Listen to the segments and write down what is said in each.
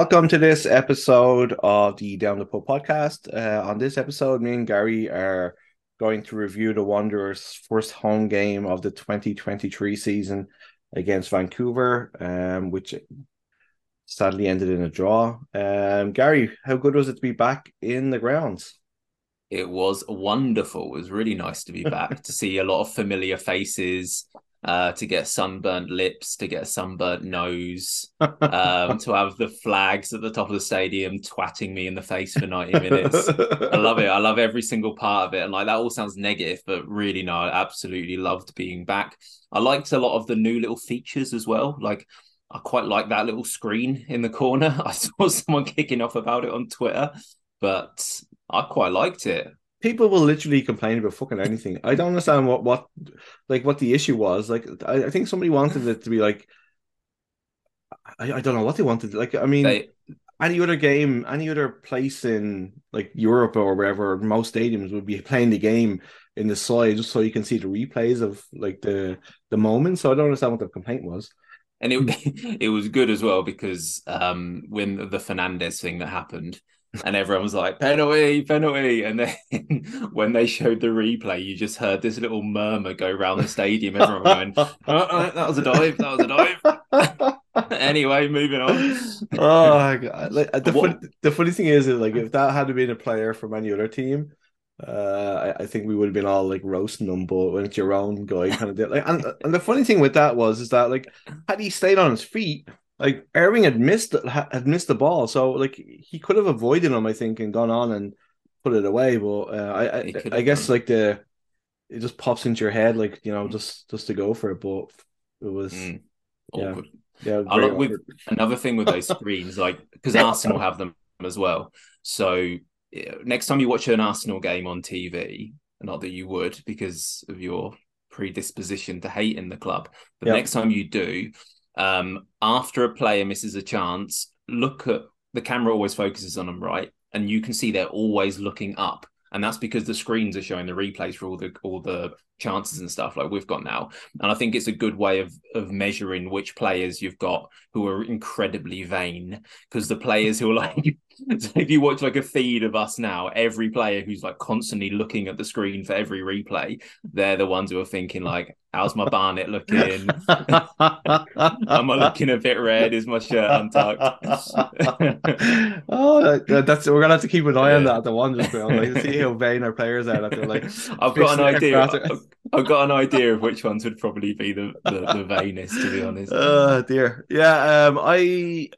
Welcome to this episode of the Down the Pub podcast. Uh, on this episode, me and Gary are going to review the Wanderers' first home game of the 2023 season against Vancouver, um, which sadly ended in a draw. Um, Gary, how good was it to be back in the grounds? It was wonderful. It was really nice to be back to see a lot of familiar faces, uh, to get sunburnt lips, to get a sunburnt nose, um, to have the flags at the top of the stadium twatting me in the face for 90 minutes. I love it. I love every single part of it. And like that all sounds negative, but really no, I absolutely loved being back. I liked a lot of the new little features as well. Like I quite like that little screen in the corner. I saw someone kicking off about it on Twitter, but I quite liked it. People will literally complain about fucking anything. I don't understand what what like what the issue was. Like I, I think somebody wanted it to be like I, I don't know what they wanted. Like I mean They, any other game, any other place in like Europe or wherever, most stadiums would be playing the game in the side just so you can see the replays of like the the moment. So I don't understand what the complaint was. and it it was good as well because um when the Fernandez thing that happened and everyone was like penalty penalty and then when they showed the replay you just heard this little murmur go around the stadium everyone going uh, uh, that was a dive that was a dive anyway moving on oh my god! Like the funny, the funny thing is, is like if that had been a player from any other team, uh, I, I think we would have been all like roasting them. But when it's your own guy, kind of did like. And, and the funny thing with that was is that like had he stayed on his feet, like Irving had missed had missed the ball, so like he could have avoided him, I think, and gone on and put it away. But uh, I I, I guess done. like the it just pops into your head, like you know, just just to go for it. But it was Mm, Yeah. awkward. yeah. Very like with awkward. another thing with those screens, like because Arsenal have them as well. So next time you watch an Arsenal game on TV, not that you would because of your predisposition to hate in the club, but Yeah. next time you do, um, after a player misses a chance, look at the camera always focuses on them, right? And you can see they're always looking up. And that's because the screens are showing the replays for all the all the chances and stuff like we've got now. And I think it's a good way of of measuring which players you've got who are incredibly vain. Because the players who are like, so if you watch like a feed of us now, every player who's like constantly looking at the screen for every replay, they're the ones who are thinking like, "How's my Barnet looking? Am I looking a bit red? Is my shirt untucked?" oh, that's we're gonna have to keep an eye on that at the Wanderers ground, like to see how vain our players are. That like, I've got an idea. I've- I've got an idea of which ones would probably be the the, the vainest, to be honest. oh dear, yeah. Um, I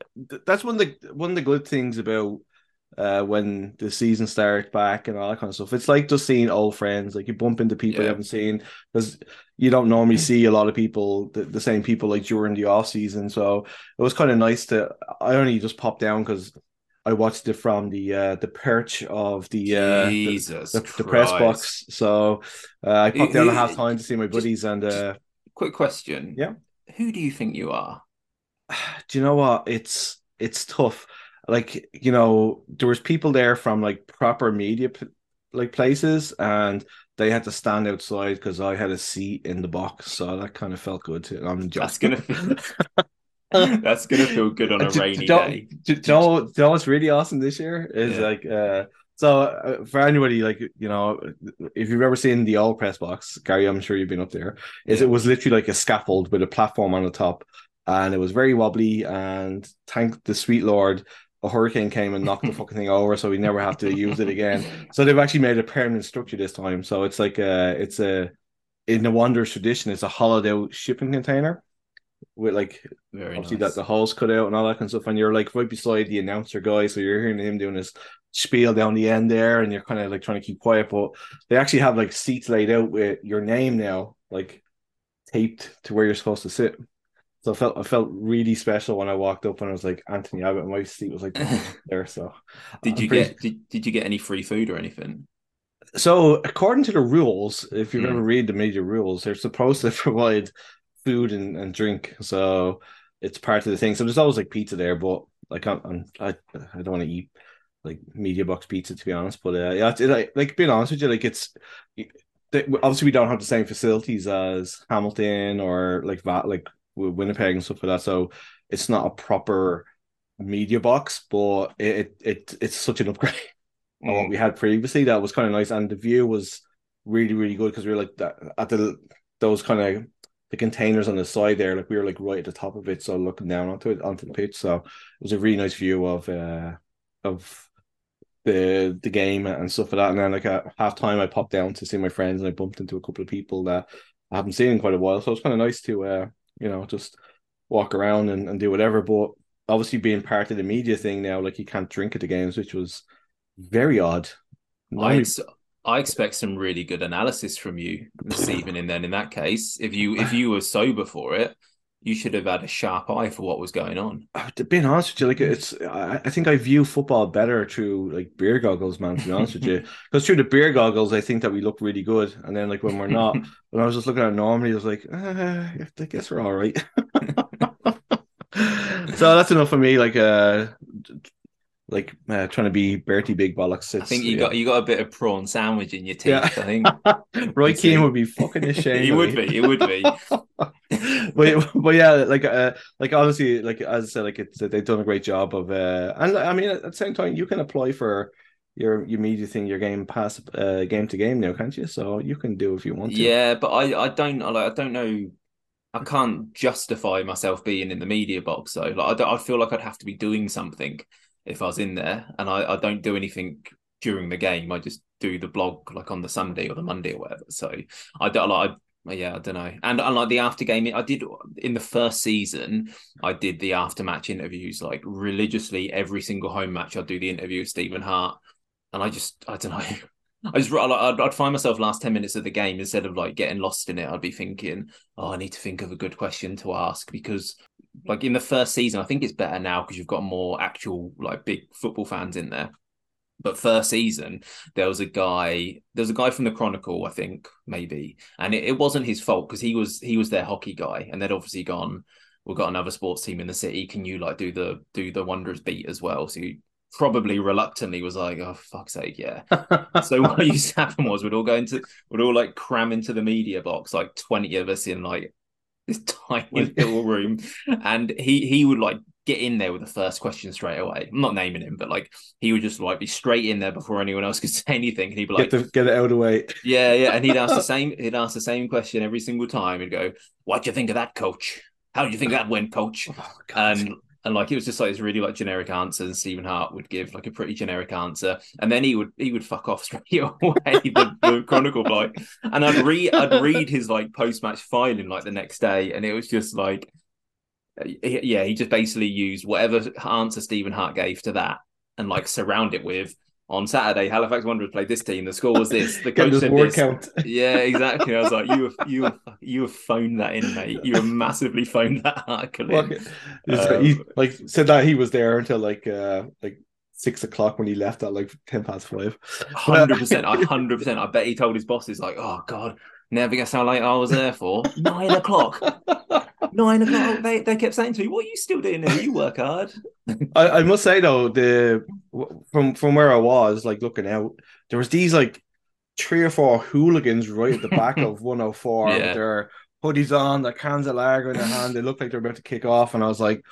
that's one of the one of the good things about uh when the season starts back and all that kind of stuff. It's like just seeing old friends. Like you bump into people you haven't seen because you don't normally see a lot of people, the, the same people like during the off season. So it was kind of nice to. I only just popped down because I watched it from the uh the perch of the uh the, Jesus, the, the press box. So uh, I popped down at Who- half time to see my just- buddies and uh Quick question. Yeah. Who do you think you are? do you know what it's it's tough like you know there was people there from like proper media p- like places and they had to stand outside because i had a seat in the box so that kind of felt good too. i'm That's joking gonna feel, that's gonna feel good on a Do- rainy do day. do, do you know, do you know what's really awesome this year is Yeah. like uh so uh, for anybody like you know if you've ever seen the old press box gary i'm sure you've been up there is Yeah. it was literally like a scaffold with a platform on the top and it was very wobbly and thank the sweet lord a hurricane came and knocked the fucking thing over so we never have to use it again so they've actually made a permanent structure this time so it's like a it's a in the Wanderers tradition it's a hollowed out shipping container with like Very obviously nice. that the holes cut out and all that kind of stuff, and you're like right beside the announcer guy, so you're hearing him doing his spiel down the end there, and you're kind of like trying to keep quiet. But they actually have like seats laid out with your name now, like taped to where you're supposed to sit. So I felt I felt really special when I walked up and I was like Anthony Abbott. And my seat was like there. So Did I'm you pretty- get did, did you get any free food or anything? So, according to the rules, if you've Mm. ever read the media rules, they're supposed to provide food and, and drink. So it's part of the thing. So there's always like pizza there, but like I'm, I'm I I don't want to eat like media box pizza to be honest. But uh, yeah, it's, like like being honest with you, like it's they, obviously we don't have the same facilities as Hamilton or like that like Wi- Winnipeg and stuff like that. So it's not a proper media box, but it it, it it's such an upgrade on what we had previously. That was kind of nice, and the view was really really good because we were like that at the those kind of the containers on the side there, like we were like right at the top of it, so looking down onto it onto the pitch. So it was a really nice view of uh of the the game and stuff like that. And then like at half time, I popped down to see my friends, and I bumped into a couple of people that I haven't seen in quite a while. So it was kind of nice to uh you know just walk around and, and do whatever. But obviously being part of the media thing now, like you can't drink at the games, which was very odd. I, ex- I expect some really good analysis from you this evening. Then, in that case, if you if you were sober for it, you should have had a sharp eye for what was going on. Uh, to being honest with you, like it's, I, I think I view football better through like beer goggles, man. To be honest with you, because through the beer goggles, I think that we look really good, and then like when we're not, when I was just looking at it normally, I was like, uh, I guess we're all right. so that's enough for me. Like, uh, like uh, trying to be Bertie Big Bollocks. I think you yeah. got you got a bit of prawn sandwich in your teeth. Yeah. I think Roy Keane would be fucking ashamed. he would be. He would be. but but yeah, like uh, like honestly, like as I said, like it's they've done a great job of uh, and I mean at the same time you can apply for your your media thing, your game pass uh game to game now, can't you? So you can do if you want to. Yeah, but I I don't I like I don't know. I can't justify myself being in the media box though. Like I don't, I feel like I'd have to be doing something if I was in there, and I I don't do anything during the game. I just do the blog like on the Sunday or the Monday or whatever. So I don't like. I, yeah, I don't know. And unlike the after game, I did in the first season. I did the after match interviews like religiously every single home match. I'd do the interview with Stephen Hart, and I just I don't know. I just I'd, I'd find myself last 10 minutes of the game instead of like getting lost in it. I'd be thinking, oh, I need to think of a good question to ask because, like, in the first season, I think it's better now because you've got more actual, like, big football fans in there. But first season, there was a guy, there was a guy from the Chronicle, I think, maybe, and it, it wasn't his fault because he was he was their hockey guy, and they'd obviously gone, we've got another sports team in the city. Can you like do the do the Wanderers beat as well? So you probably reluctantly was like, oh fuck's sake, yeah. So what used to happen was we'd all go into we'd all like cram into the media box, like 20 of us in like this tiny little room. And he he would like get in there with the first question straight away. I'm not naming him, but like he would just like be straight in there before anyone else could say anything. And he'd be like, get the, get it out of the way. Yeah, yeah. And he'd ask the same he'd ask the same question every single time. He'd go, What do you think of that coach? How do you think that went, coach? Oh. And like it was just like this really like generic answer and Stephen Hart would give like a pretty generic answer. And then he would he would fuck off straight away the, the chronicle like and I'd read I'd read his like post-match filing like the next day and it was just like yeah he just basically used whatever answer Stephen Hart gave to that and like surround it with on Saturday Halifax Wanderers played this team the score was this the coach said this count. yeah, exactly. I was like, you have you have you have phoned that in, mate. You have massively phoned that article in. It's like, he Um, like said that he was there until like uh like six o'clock when he left at like ten past five. Hundred percent, a hundred percent. I bet he told his bosses like, "Oh God, never guess how late I was there for nine o'clock. Nine o'clock." They they kept saying to me, "What are you still doing there? You work hard." I, I must say though, the from from where I was like looking out, there was these like three or four hooligans right at the back of 104 Yeah. with their hoodies on, their cans of lager in their hand. They looked like they're about to kick off, and I was like,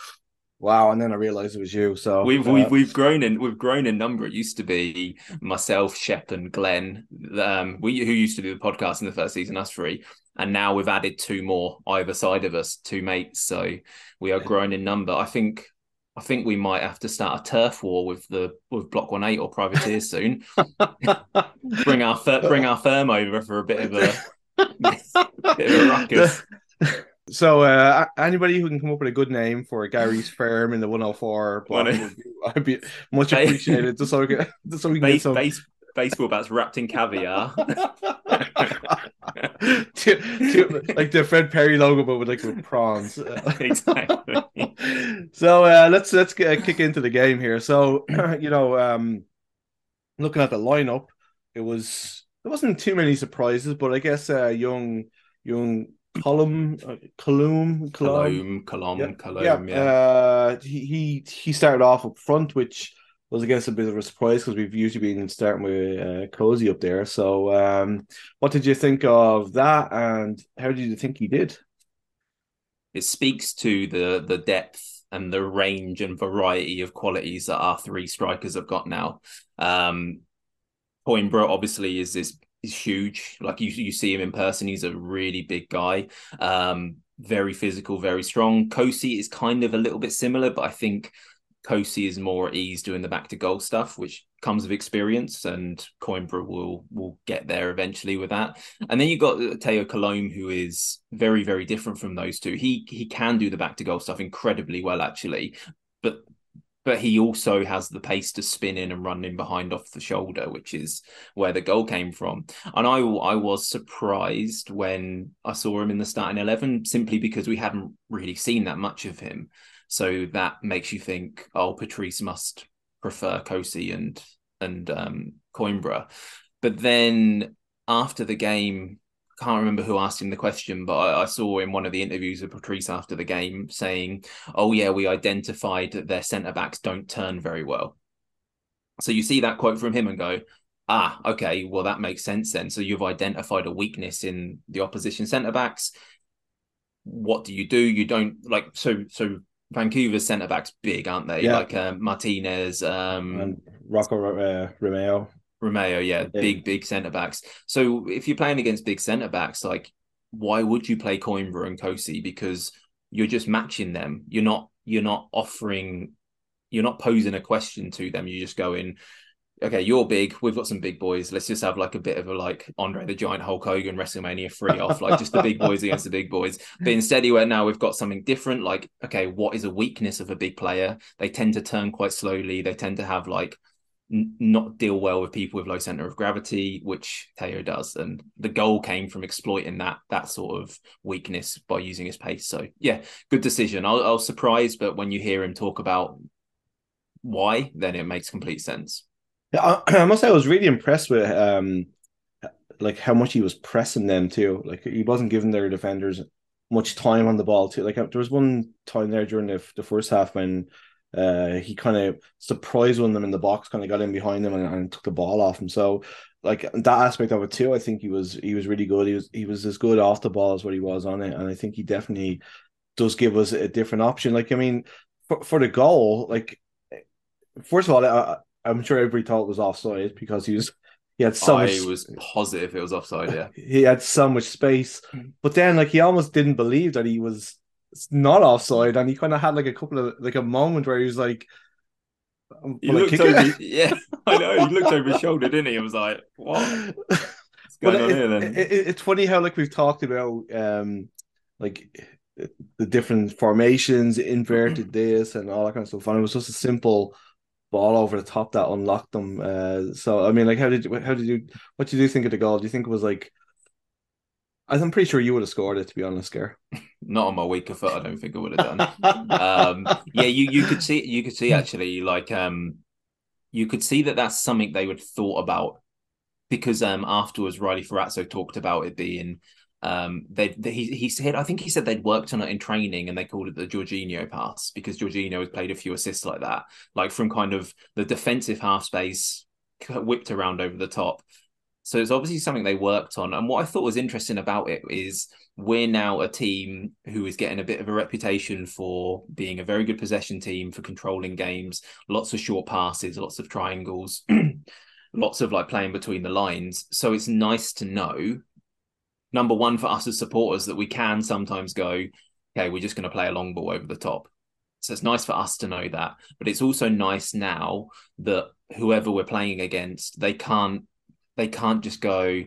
"Wow!" And then I realized it was you. So We've uh, we've we've grown in we've grown in number. It used to be myself, Shep, and Glenn, um, we who used to do the podcast in the first season, us three, and now we've added two more either side of us, two mates. So we are growing in number. I think I think we might have to start a turf war with the with Block One Eight or Privateers soon. bring our bring our firm over for a bit of a bit of a ruckus. So, uh, anybody who can come up with a good name for Gary's firm in the 104 block would be, I'd be much appreciated. Just so we can, just so we can get some. base, baseball bats wrapped in caviar. Two- two- like the Fred Perry logo, but with like with prawns. Exactly. so uh, let's let's get, kick into the game here. So you know, um, looking at the lineup, it was there wasn't too many surprises, but I guess uh, young young Colum uh, Colum Colum Cologne, Cologne, yeah, yeah. Uh, he he he started off up front, which was I guess a bit of a surprise because we've usually been starting with uh, Kosi up there. So, um, what did you think of that, and how did you think he did? it speaks to the the depth and the range and variety of qualities that our three strikers have got now. Um, Coimbra obviously is this is huge. Like you you see him in person, he's a really big guy. Um, very physical, very strong. Kosi is kind of a little bit similar, but I think Kosi is more at ease doing the back to goal stuff, which comes with experience, and Coimbra will will get there eventually with that. And then you've got Théo Collomb, who is very very different from those two. He he can do the back to goal stuff incredibly well, actually, but but he also has the pace to spin in and run in behind off the shoulder, which is where the goal came from. And I I was surprised when I saw him in the starting eleven, simply because we hadn't really seen that much of him. So that makes you think, oh, Patrice must prefer Kosi and and um, Coimbra. But then after the game, can't remember who asked him the question, but I, I saw in one of the interviews with Patrice after the game saying, "Oh yeah, we identified that their centre backs don't turn very well." So you see that quote from him and go, "Ah, okay, well that makes sense then." So you've identified a weakness in the opposition centre backs. What do you do? You don't like so so Vancouver's centre backs big, aren't they? Yeah. Like uh, Martinez, um, And Rocco uh, Romeo, Romeo, yeah, Yeah. big, big centre backs. So if you're playing against big centre backs, like why would you play Coimbra and Kosi? Because you're just matching them. You're not you're not offering you're not posing a question to them. You're just going, okay, you're big. We've got some big boys. Let's just have like a bit of a like Andre the Giant Hulk Hogan WrestleMania free off, like just the big boys against the big boys. But instead, he went, now we've got something different. Like, okay, what is a weakness of a big player? They tend to turn quite slowly. They tend to have like n- not deal well with people with low center of gravity, which Théo does. And the goal came from exploiting that that sort of weakness by using his pace. So yeah, good decision. I, was surprised, but when you hear him talk about why, then it makes complete sense. Yeah, I, I must say I was really impressed with um like how much he was pressing them too. Like he wasn't giving their defenders much time on the ball too. Like there was one time there during the, the first half when uh he kind of surprised one of them in the box, kind of got in behind them and, and took the ball off him. So like that aspect of it too, I think he was he was really good. He was he was as good off the ball as what he was on it, and I think he definitely does give us a different option. Like I mean, for for the goal, like first of all, I, I'm sure everybody thought it was offside because he was he had so I much was positive it was offside. Yeah, he had so much space. But then like he almost didn't believe that he was not offside, and he kind of had like a couple of like a moment where he was like, um, he looked over. Yeah, I know. He looked over his shoulder, didn't he? He was like, "What? What's But on it- here?" Then it- it- it's funny how like we've talked about um like the different formations, inverted this and all that kind of stuff. And it was just a simple ball over the top that unlocked them. Uh, so I mean, like, how did you, how did you what did you think of the goal? Do you think it was like? I'm pretty sure you would have scored it. To be honest, Gare. not on my weaker foot. I don't think I would have done. um yeah you you could see you could see actually like um you could see that that's something they would thought about because um afterwards Riley Ferrazzo talked about it being um they, they he he said I think he said they'd worked on it in training and they called it the Jorginho pass because Jorginho has played a few assists like that like from kind of the defensive half space whipped around over the top so it's obviously something they worked on and what I thought was interesting about it is we're now a team who is getting a bit of a reputation for being a very good possession team for controlling games lots of short passes lots of triangles lots of like playing between the lines. So it's nice to know number one for us as supporters that we can sometimes go okay we're just going to play a long ball over the top. So it's nice for us to know that but it's also nice now that whoever we're playing against they can't they can't just go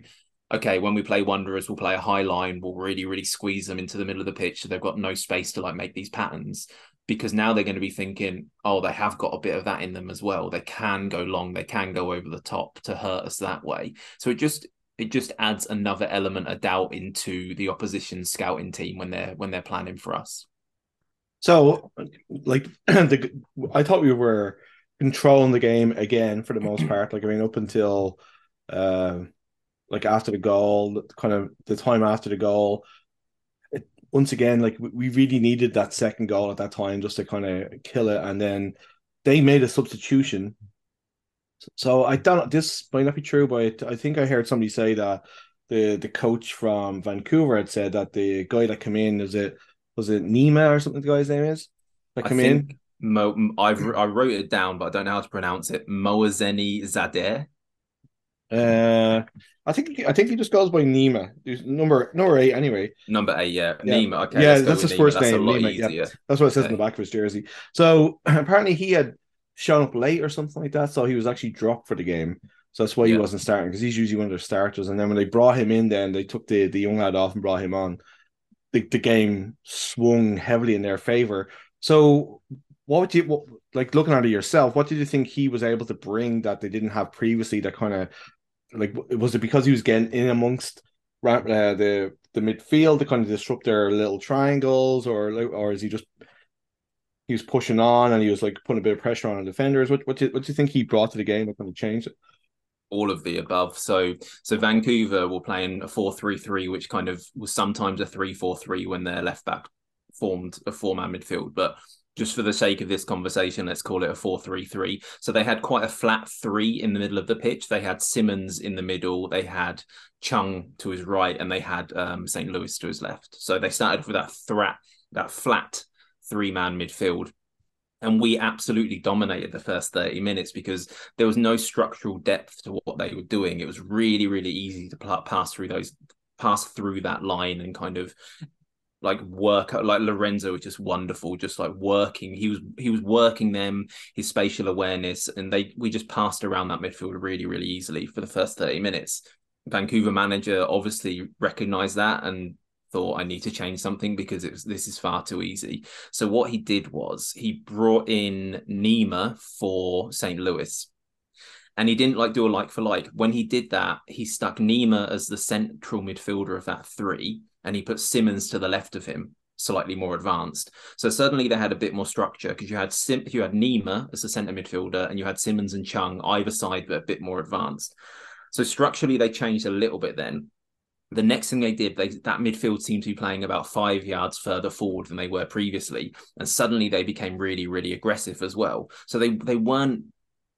okay, when we play Wanderers, we'll play a high line, we'll really, really squeeze them into the middle of the pitch so they've got no space to like make these patterns. Because now they're going to be thinking, oh, they have got a bit of that in them as well. They can go long, they can go over the top to hurt us that way. So it just it just adds another element of doubt into the opposition scouting team when they're when they're planning for us. So, like, the, I thought we were controlling the game again for the most part. Like, I mean, up until, uh, like after the goal, kind of the time after the goal. It, once again, like we really needed that second goal at that time just to kind of kill it, and then they made a substitution. So I don't. This might not be true, but I think I heard somebody say that the the coach from Vancouver had said that the guy that came in is it was it Nima or something the guy's name is that I came in. Mo, I've I wrote it down, but I don't know how to pronounce it. Moazeni Zadeh. Uh, I think I think he just goes by Nima. He's number number eight anyway. Number eight, yeah. Yeah. Nima. Okay. Yeah, that's his Nima. first That's name, A lot Nima, yeah. easier. That's what it says in the back of his jersey. So apparently he had shown up late or something like that. So he was actually dropped for the game. So that's why he Yeah. wasn't starting because he's usually one of their starters. And then when they brought him in, then they took the the young lad off and brought him on. The the game swung heavily in their favor. So what would you what, like looking at it yourself? What did you think he was able to bring that they didn't have previously? That kind of like was it because he was getting in amongst uh, the the midfield to kind of disrupt their little triangles, or or is he just he was pushing on and he was like putting a bit of pressure on the defenders? What what do you, what do you think he brought to the game that kind of changed it? all of the above. So so Vancouver were playing a 4-3-3, which kind of was sometimes a 3-4-3 when their left back formed a four-man midfield. But just for the sake of this conversation, let's call it a 4-3-3. So they had quite a flat three in the middle of the pitch. They had Simmons in the middle, they had Chung to his right, and they had um, St. Louis to his left. So they started with that threat, that flat three-man midfield and we absolutely dominated the first 30 minutes because there was no structural depth to what they were doing it was really really easy to pass through those pass through that line and kind of like work like Lorenzo was just wonderful just like working he was he was working them his spatial awareness and they we just passed around that midfield really really easily for the first 30 minutes Vancouver manager obviously recognized that and thought I need to change something because was this is far too easy. So what he did was he brought in Nima for St. Louis. And he didn't like do a like for like. When he did that, he stuck Nima as the central midfielder of that three, and he put Simmons to the left of him, slightly more advanced. So suddenly they had a bit more structure because you had Sim- you had Nima as the centre midfielder, and you had Simmons and Chung either side, but a bit more advanced. So structurally, they changed a little bit then the next thing they did, they that midfield seemed to be playing about five yards further forward than they were previously, and suddenly they became really, really aggressive as well. So they they weren't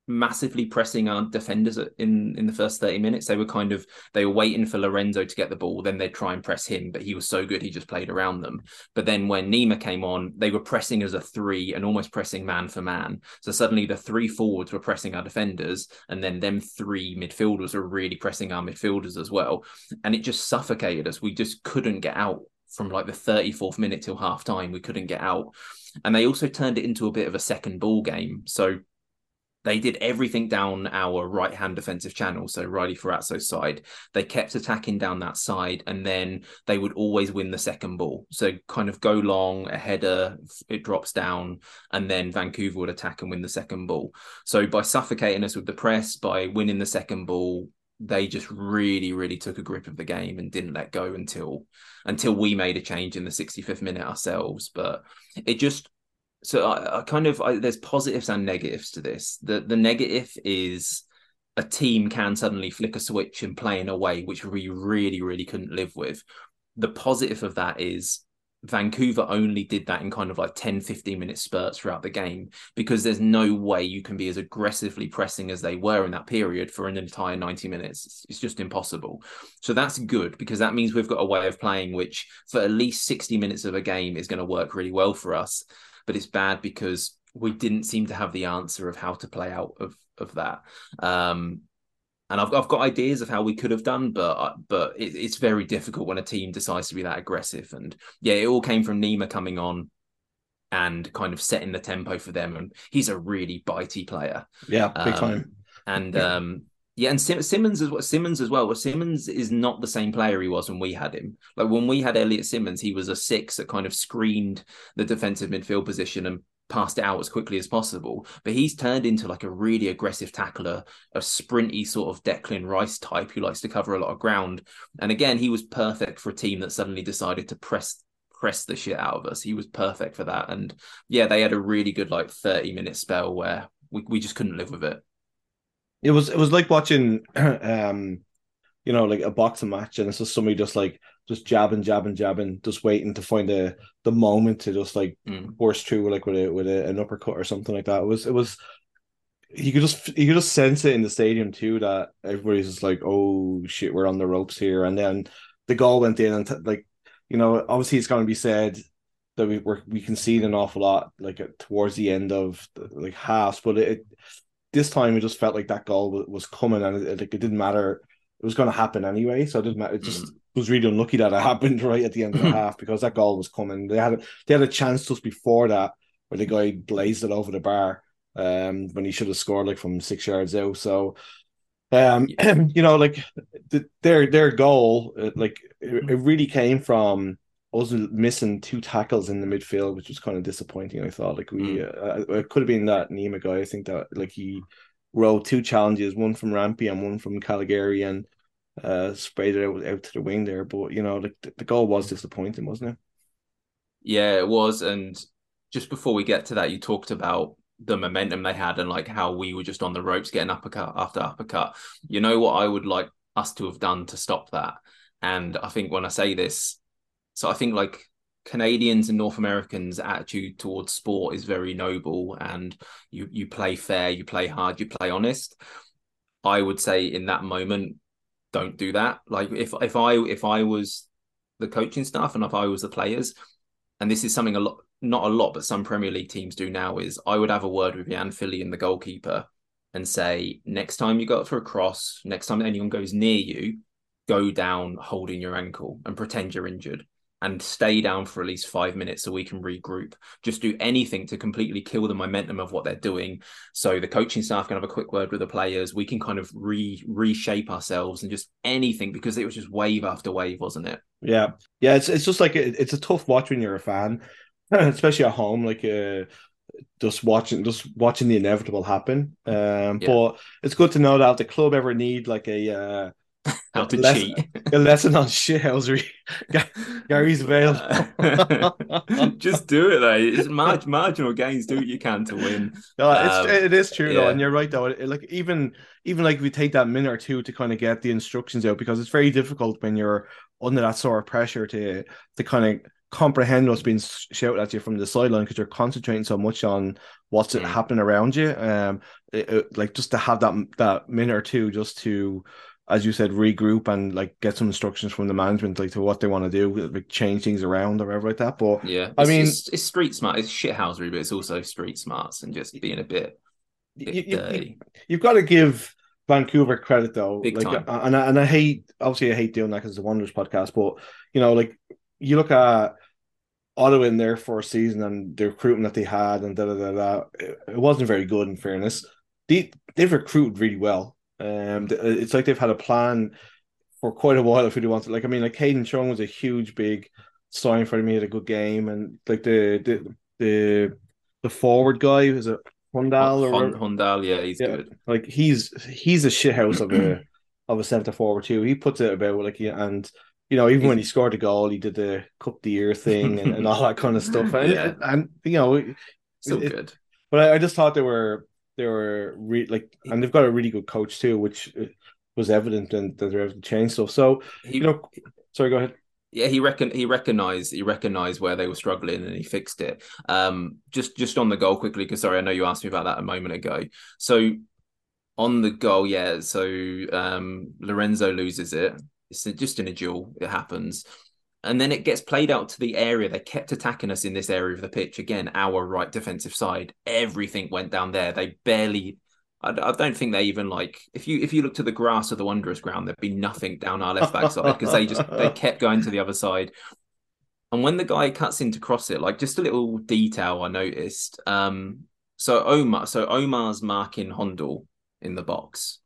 massively pressing our defenders in in the first 30 minutes. They were kind of they were waiting for Lorenzo to get the ball then they'd try and press him but he was so good he just played around them. But then when Nima came on they were pressing as a three and almost pressing man for man. So suddenly the three forwards were pressing our defenders and then them three midfielders were really pressing our midfielders as well. And it just suffocated us. We just couldn't get out from like the 34th minute till half time we couldn't get out. And they also turned it into a bit of a second ball game. So they did everything down our right hand defensive channel, so Riley Ferrazzo's side. They kept attacking down that side, and then they would always win the second ball. So kind of go long, a header, it drops down, and then Vancouver would attack and win the second ball. So by suffocating us with the press, by winning the second ball, they just really, really took a grip of the game and didn't let go until until we made a change in the 65th minute ourselves. But it just so I, I kind of I, there's positives and negatives to this. The the negative is a team can suddenly flick a switch and play in a way which we really really couldn't live with. The positive of that is Vancouver only did that in kind of like 10 15 minute spurts throughout the game because there's no way you can be as aggressively pressing as they were in that period for an entire 90 minutes. It's, it's just impossible. So that's good because that means we've got a way of playing which for at least 60 minutes of a game is going to work really well for us but it's bad because we didn't seem to have the answer of how to play out of of that. Um, and I've I've got ideas of how we could have done, but but it, it's very difficult when a team decides to be that aggressive. And yeah, it all came from Nima coming on and kind of setting the tempo for them. And he's a really bitey player. Yeah, big Um, time. And um, yeah, and Sim- Simmons as well. Simmons as well. Well, Simmons is not the same player he was when we had him. Like when we had Elliot Simmons, he was a six that kind of screened the defensive midfield position and passed it out as quickly as possible. But he's turned into like a really aggressive tackler, a sprinty sort of Declan Rice type who likes to cover a lot of ground. And again, he was perfect for a team that suddenly decided to press press the shit out of us. He was perfect for that. And yeah, they had a really good like 30 minute spell where we, we just couldn't live with it. It was it was like watching um you know like a boxing match and it's just somebody just like just jabbing, jabbing, jabbing, just waiting to find the the moment to just like Mm. burst through like with a with a, an uppercut or something like that. It was it was you could just you could just sense it in the stadium too that everybody's just like, oh shit, we're on the ropes here. And then the goal went in and t- like you know obviously it's going to be said that we were we conceded an awful lot like towards the end of the, like halves, but it, it this time it just felt like that goal was, was coming and it, like it didn't matter. It was going to happen anyway, so it didn't matter. It just was really unlucky that it happened right at the end of the half because that goal was coming. They had a, they had a chance just before that where the guy blazed it over the bar um when he should have scored like from six yards out. So um you know like the, their their goal uh, like it, it really came from us missing two tackles in the midfield, which was kind of disappointing. I thought like we uh, it could have been that Nima guy. I think that like he rode two challenges, one from Rampy and one from Callegari, and uh sprayed it out, out to the wing there. But you know, like the, the goal was disappointing, wasn't it? Yeah, it was. And just before we get to that, you talked about the momentum they had and like how we were just on the ropes getting uppercut after uppercut. You know what I would like us to have done to stop that? And I think when I say this, so I think like Canadians and North Americans' attitude towards sport is very noble and you you play fair, you play hard, you play honest. I would say in that moment, don't do that. Like if if I if I was the coaching staff and if I was the players, and this is something a lot not a lot, but some Premier League teams do now, is I would have a word with Yann Fillion and the goalkeeper and say, next time you go up for a cross, next time anyone goes near you, go down holding your ankle and pretend you're injured and stay down for at least five minutes so we can regroup. Just do anything to completely kill the momentum of what they're doing. So the coaching staff can have a quick word with the players. We can kind of re reshape ourselves and just anything because it was just wave after wave, wasn't it? Yeah, yeah. It's it's just like it, it's a tough watch when you're a fan, especially at home. Like uh, just watching just watching the inevitable happen. Um, Yeah. but it's good to know that if the club ever need like a uh, How to Less- cheat. a lesson on shithousery, Gary's available. just do it though. It's mar- marginal gains. Do what you can to win. No, it's Um, it is true though, and you're right though. It- like even even like we take that minute or two to kind of get the instructions out because it's very difficult when you're under that sort of pressure to to kind of comprehend what's being shouted at you from the sideline because you're concentrating so much on what's Mm. happening around you. Um, it- it- like just to have that that minute or two just to. As you said, regroup and like get some instructions from the management, like to what they want to do, like change things around or whatever like that. But Yeah, I mean- it's, it's street smart. It's shithousery, but it's also street smarts and just being a bit, bit you- you- dirty. You've got to give Vancouver credit though. Big like, time. and I, and I hate obviously I hate doing that because it's a Wanderers podcast, but you know, like you look at Ottawa in their first season and the recruitment that they had and da da da da. It, it wasn't very good in fairness. They they've recruited really well. Um, it's like they've had a plan for quite a while if they want to. Like I mean, like Kadin Chung was a huge big sign for them. He had a good game, and like the the the the forward guy was a Hundal or Hondal, yeah, he's Yeah. good. like he's he's a shithouse of a of a centre forward too. He puts it about like yeah, and you know even when he scored the goal, he did the cup the ear thing and, and all that kind of stuff. And, Yeah. and you know, it- good. but I, I just thought they were they were re- like, and they've got a really good coach too, which uh, was evident and that they're able to change stuff. So He, you know, sorry, go ahead. yeah, he reckon he recognized he recognized where they were struggling and he fixed it. Um, just just on the goal quickly because sorry, I know you asked me about that a moment ago. So on the goal, yeah. So um, Lorenzo loses it. It's just in a duel. It happens. And then it gets played out to the area. They kept attacking us in this area of the pitch. Again, our right defensive side. Everything went down there. They barely. I, I don't think they even like. If you if you look to the grass of the Wanderers ground, there'd be nothing down our left back side because they just they kept going to the other side. And when the guy cuts in to cross it, like just a little detail I noticed. Um, so Omar, so Omar's marking Hondal in the box.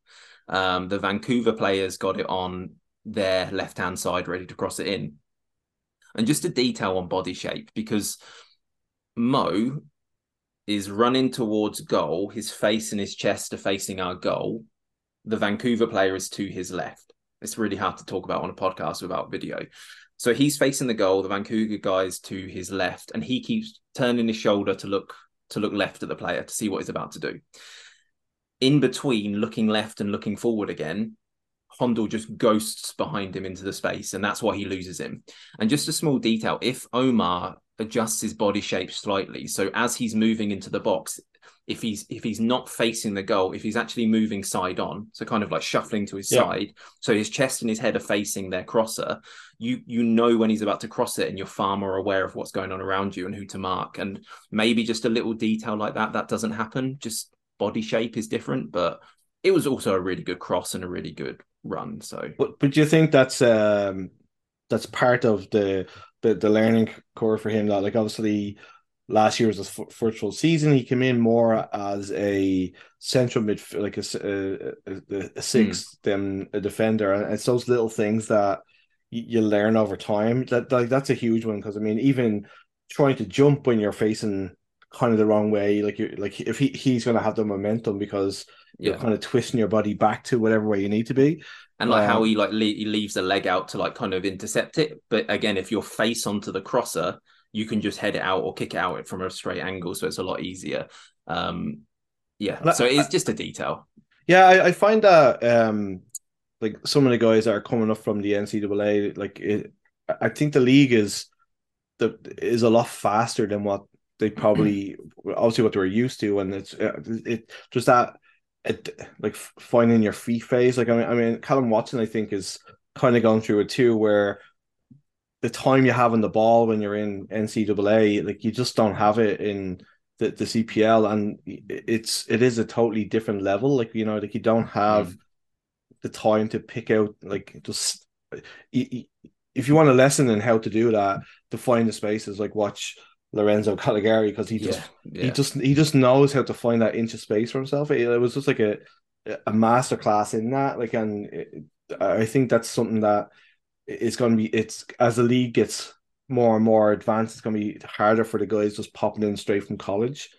Um, the Vancouver players got it on their left hand side, ready to cross it in. And just a detail on body shape because Mo is running towards goal. His face and his chest are facing our goal. The Vancouver player is to his left. It's really hard to talk about on a podcast without video. So he's facing the goal. The Vancouver guy's to his left, and he keeps turning his shoulder to look to look left at the player to see what he's about to do. In between looking left and looking forward again, Hondal just ghosts behind him into the space, and that's why he loses him. And just a small detail: if Omar adjusts his body shape slightly, so as he's moving into the box, if he's if he's not facing the goal, if he's actually moving side on, so kind of like shuffling to his Yeah. side, so his chest and his head are facing their crosser, you you know when he's about to cross it, and you're far more aware of what's going on around you and who to mark. And maybe just a little detail like that that doesn't happen. Just body shape is different, but it was also a really good cross and a really good run. So But but do you think that's um that's part of the the, the learning curve for him? That like obviously last year was his first full season. He came in more as a central midfield, like a, a, a, a six than a defender, and it's those little things that you, you learn over time. That like that's a huge one because I mean even trying to jump when you're facing kind of the wrong way, like you like if he he's going to have the momentum because you're kind of twisting your body back to whatever way you need to be. and like how um, he like le- he leaves the leg out to like kind of intercept it. But again, if you're face onto the crosser, you can just head it out or kick it out from a straight angle, so it's a lot easier. Um, yeah, I- so it's just a detail. Yeah, I, I find that um like some of the guys that are coming up from the NCAA, like it, I think the league is the is a lot faster than what they probably obviously what they were used to, and it's uh, it just that it like finding your feet phase. Like I mean, I mean, Callum Watson, I think is kind of going through it too, where the time you have on the ball when you're in NCAA, like you just don't have it in the, the CPL, and it's it is a totally different level. Like you know, like you don't have the time to pick out like just if you want a lesson in how to do that, to find the spaces, like watch Lorenzo Callegari because he just yeah, he just he just knows how to find that inch of space for himself. It, it was just like a a master class in that. Like, and it, I think that's something that is going to be. It's as the league gets more and more advanced, it's going to be harder for the guys just popping in straight from college.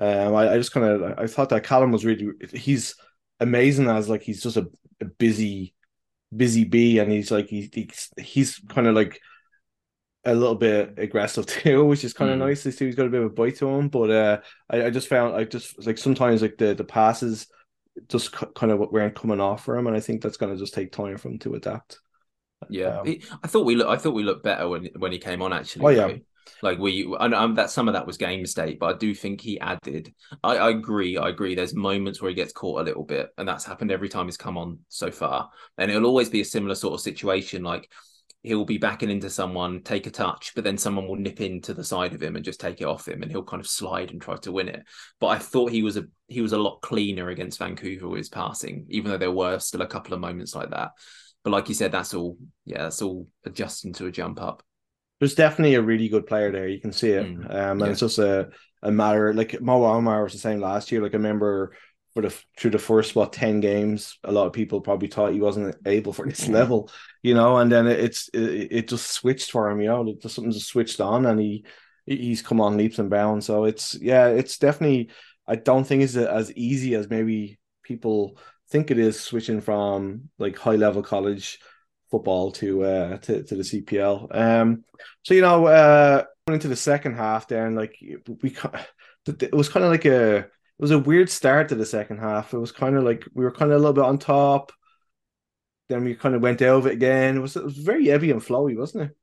Um, I, I just kind of I thought that Callum was really he's amazing as like he's just a, a busy busy bee and he's like he, he's he's kind of like a little bit aggressive too, which is kind of Mm. nice to see. He's got a bit of a bite to him, but uh, I, I just found I just like sometimes like the the passes just c- kind of weren't coming off for him, and I think that's going to just take time for him to adapt. Yeah, Um, He- I thought we look. I thought we looked better when when he came on. Actually, Oh, yeah. though. like we. And um, that some of that was game state, but I do think he added. I, I agree. I agree. There's moments where he gets caught a little bit, and that's happened every time he's come on so far. And it'll always be a similar sort of situation. Like he'll be backing into someone, take a touch, but then someone will nip into the side of him and just take it off him, and he'll kind of slide and try to win it. But I thought he was a he was a lot cleaner against Vancouver with his passing, even though there were still a couple of moments like that. But like you said, that's all. Yeah, that's all adjusting to a jump up. there's definitely a really good player there. You can see it, Mm, um, and yeah. it's just a a matter like Mo Omar was the same last year. Like I remember for the through the first what ten games, a lot of people probably thought he wasn't able for this level, you know. And then it, it's it, it just switched for him, you know. Just something just switched on, and he he's come on leaps and bounds. So it's yeah, it's definitely. I don't think it's as easy as maybe people think it is switching from like high level college football to uh to, to the CPL. Um so you know uh into the second half then like we it was kind of like a it was a weird start to the second half. It was kind of like we were kind of a little bit on top. Then we kind of went out of it again. It was it was very heavy and flowy, wasn't it?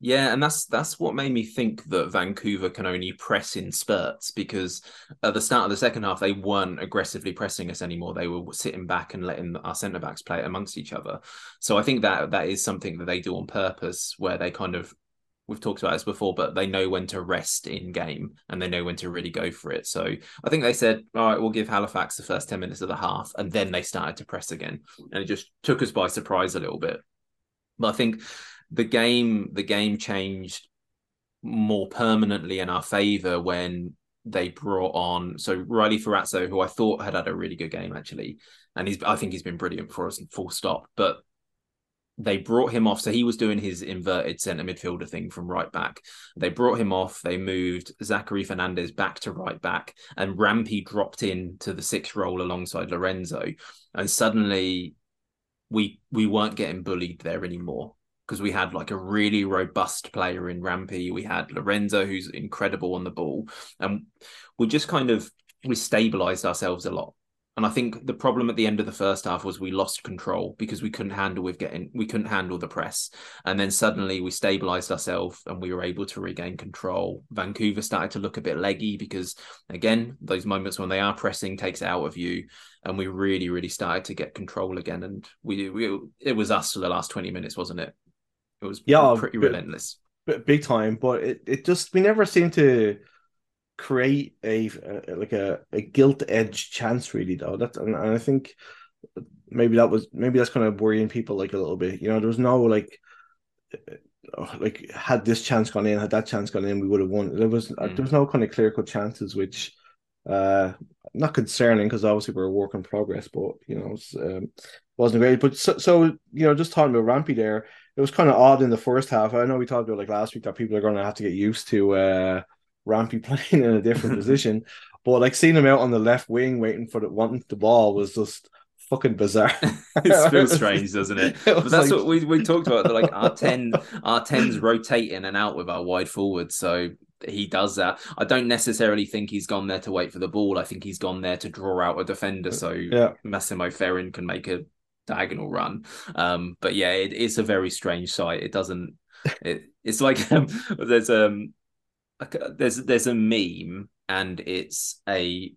Yeah, and that's that's what made me think that Vancouver can only press in spurts because at the start of the second half they weren't aggressively pressing us anymore. They were sitting back and letting our centre backs play amongst each other. So I think that that is something that they do on purpose, where they kind of we've talked about this before, but they know when to rest in game and they know when to really go for it. So I think they said, all right, we'll give Halifax the first 10 minutes of the half, and then they started to press again. And it just took us by surprise a little bit. But I think the game the game changed more permanently in our favor when they brought on so Riley Ferrazzo, who I thought had had a really good game actually, and he's I think he's been brilliant for us, full stop. But they brought him off. So he was doing his inverted centre midfielder thing from right back. They brought him off. They moved Zachary Fernandez back to right back, and Rampy dropped in to the sixth role alongside Lorenzo. And suddenly, we we weren't getting bullied there anymore because we had like a really robust player in Rampy. We had Lorenzo, who's incredible on the ball, and we just kind of we stabilized ourselves a lot. And I think the problem at the end of the first half was we lost control because we couldn't handle with getting we couldn't handle the press. And then suddenly we stabilized ourselves and we were able to regain control. Vancouver started to look a bit leggy because again, those moments when they are pressing takes out of you. And we really, really started to get control again. And we, we it was us for the last 20 minutes, wasn't it? It was Yeah, pretty but- relentless. b- big time. But it, it just we never seemed to create a, a like a, a gilt edge chance really though. That's and, and I think maybe that was maybe that's kind of worrying people like a little bit. You know, there was no like uh, like had this chance gone in, had that chance gone in, we would have won. There was uh, Mm. there was no kind of clear cut chances, which uh not concerning because obviously we're a work in progress, but you know, it's, um, wasn't great. But so, so you know, just talking about Rampy there, it was kind of odd in the first half. I know we talked about like last week that people are going to have to get used to uh Rampy playing in a different position, but like seeing him out on the left wing waiting for the wanting the ball was just fucking bizarre. it feels strange, doesn't it? It But that's like- what we, we talked about. Like our ten, our tens rotate in and out with our wide forwards. So he does that. I don't necessarily think he's gone there to wait for the ball. I think he's gone there to draw out a defender so Yeah. Massimo Ferrin can make a diagonal run. Um, but yeah, it, it's a very strange sight. It doesn't. It, it's like um, there's um Uh, there's there's a meme and it's a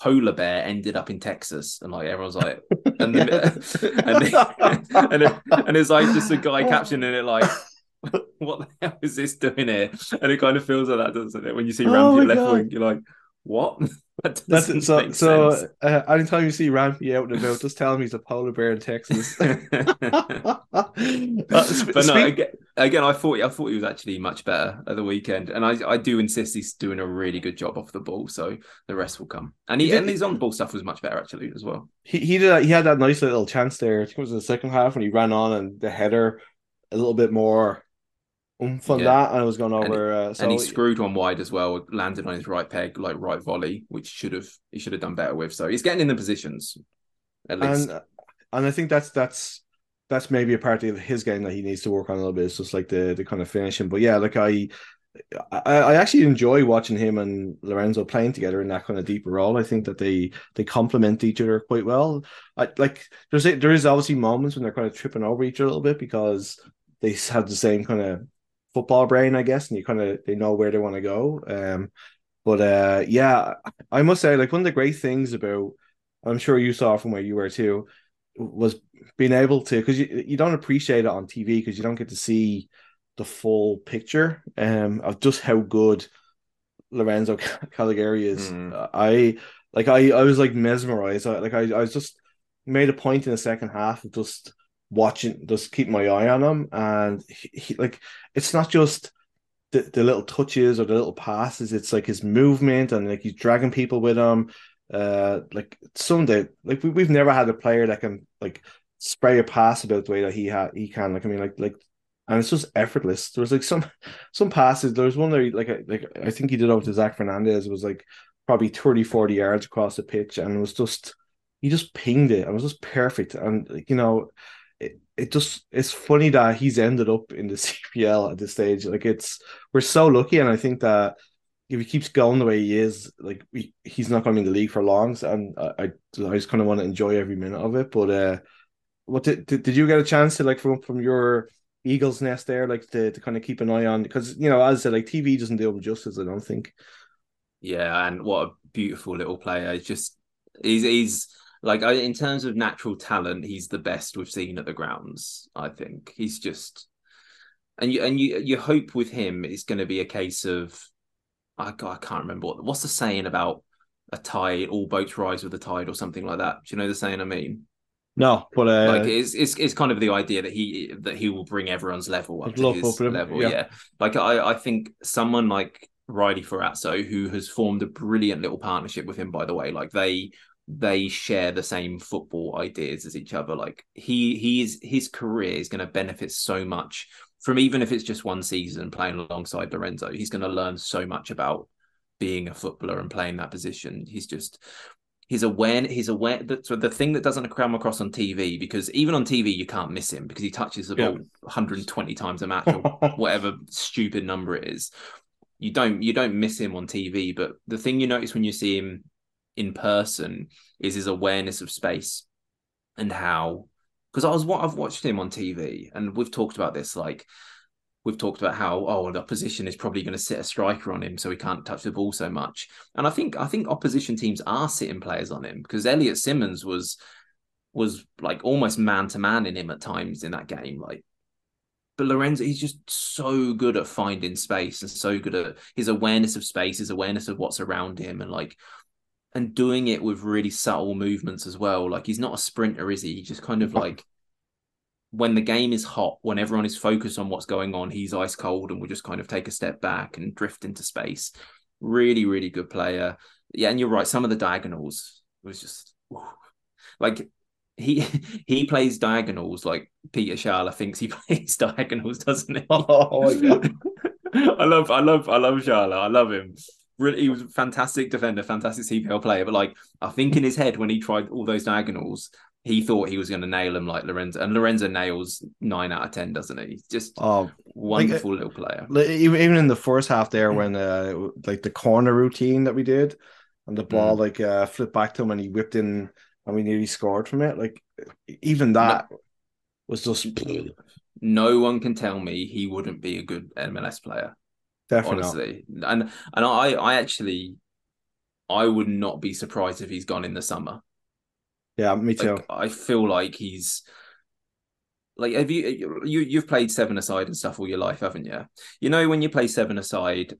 polar bear ended up in Texas and like everyone's like and the, and, the, and, it, and it's like just a guy captioning it like what the hell is this doing here? And it kind of feels like that doesn't it? When you see Oh Rampy left wing you're like what that That's. So, so uh, anytime you see Rampy out and about, just tell him he's a polar bear in Texas. Uh, but no, again, again, I thought I thought he was actually much better at the weekend, and I, I do insist he's doing a really good job off the ball. So the rest will come, and he He did- and his on the ball stuff was much better actually as well. he he did he had that nice little chance there. I think it was in the second half when he ran on and the header a little bit more oomph on Yeah. that, and it was going And- over. uh, so and he screwed one wide as well, landed on his right peg, like right volley, which should have he should have done better with. So he's getting in the positions at least. and and I think that's that's that's maybe a part of his game that he needs to work on a little bit. It's just like the the kind of finishing. But yeah, like I. I, I actually enjoy watching him and Lorenzo playing together in that kind of deeper role. I think that they they complement each other quite well. I like there's there is obviously moments when they're kind of tripping over each other a little bit because they have the same kind of football brain, I guess, and you kind of they know where they want to go. Um, but uh, yeah, I must say, like one of the great things about I'm sure you saw from where you were too was being able to because you you don't appreciate it on TV because you don't get to see the full picture um of just how good Lorenzo Callegari is. Mm. I like I I was like mesmerized. I, like I I was just made a point in the second half of just watching, just keep my eye on him, and he, he like it's not just the, the little touches or the little passes. It's like his movement and like he's dragging people with him. Uh, like someday, like we, we've never had a player that can like spray a pass about the way that he had he can. Like I mean, like like, and it's just effortless. There was like some some passes. There was one there, like like I think he did over to Zach Fernandez. It was like probably 30, 40 yards across the pitch, and it was just he just pinged it. and It was just perfect, and you know. It, it just it's funny that he's ended up in the CPL at this stage. Like it's we're so lucky, and I think that if he keeps going the way he is, like we, he's not going to be in the league for long. So, and I, I, just kind of want to enjoy every minute of it. But uh, what did, did did you get a chance to like from from your Eagles nest there, like to, to kind of keep an eye on because you know as I said, like TV doesn't do him justice. I don't think. Yeah, and what a beautiful little player. Just he's he's like I- in terms of natural talent, he's the best we've seen at the grounds. I think he's just and you and you you hope with him it's going to be a case of I, I can't remember what what's the saying about a tide all boats rise with the tide or something like that. Do you know the saying I mean? No, but uh, like it's, it's it's kind of the idea that he that he will bring everyone's level up to his up at him, level. yeah. Yeah. like I I think someone like Riley Ferrazzo, who has formed a brilliant little partnership with him. By the way, like they they share the same football ideas as each other. Like he he's his career is going to benefit so much from even if it's just one season playing alongside Lorenzo. He's going to learn so much about being a footballer and playing that position. He's just his aware he's aware that so the thing that doesn't come across on TV because even on TV you can't miss him because he touches the ball 120 times a match or whatever stupid number it is. You don't you don't miss him on TV, but the thing you notice when you see him in person is his awareness of space and how because I was what I've watched him on TV and we've talked about this like we've talked about how oh the opposition is probably going to sit a striker on him so he can't touch the ball so much. And I think I think opposition teams are sitting players on him because Elliot Simmons was was like almost man to man in him at times in that game like but Lorenzo he's just so good at finding space and so good at his awareness of space his awareness of what's around him and like and doing it with really subtle movements as well. Like he's not a sprinter, is he? He just kind of like when the game is hot, when everyone is focused on what's going on, he's ice cold and will just kind of take a step back and drift into space. Really, really good player. Yeah, and you're right. Some of the diagonals was just like he he plays diagonals like Peter Schaale thinks he plays diagonals, doesn't he? Oh god. I love, I love, I love Schaale. I love him really, he was a fantastic defender, fantastic CPL player. But like, I think in his head when he tried all those diagonals, he thought he was going to nail him like Lorenzo, and Lorenzo nails nine out of ten, doesn't he? He's just Oh, wonderful like, little player. Even in the first half there when uh like the corner routine that we did and the ball Mm. like uh flipped back to him and he whipped in and we nearly scored from it like even that was just No one can tell me he wouldn't be a good MLS player. Definitely not. honestly, and and I I actually I would not be surprised if he's gone in the summer. yeah me too Like, I feel like he's like have you you you've played seven aside and stuff all your life, haven't you? You know when you play seven aside,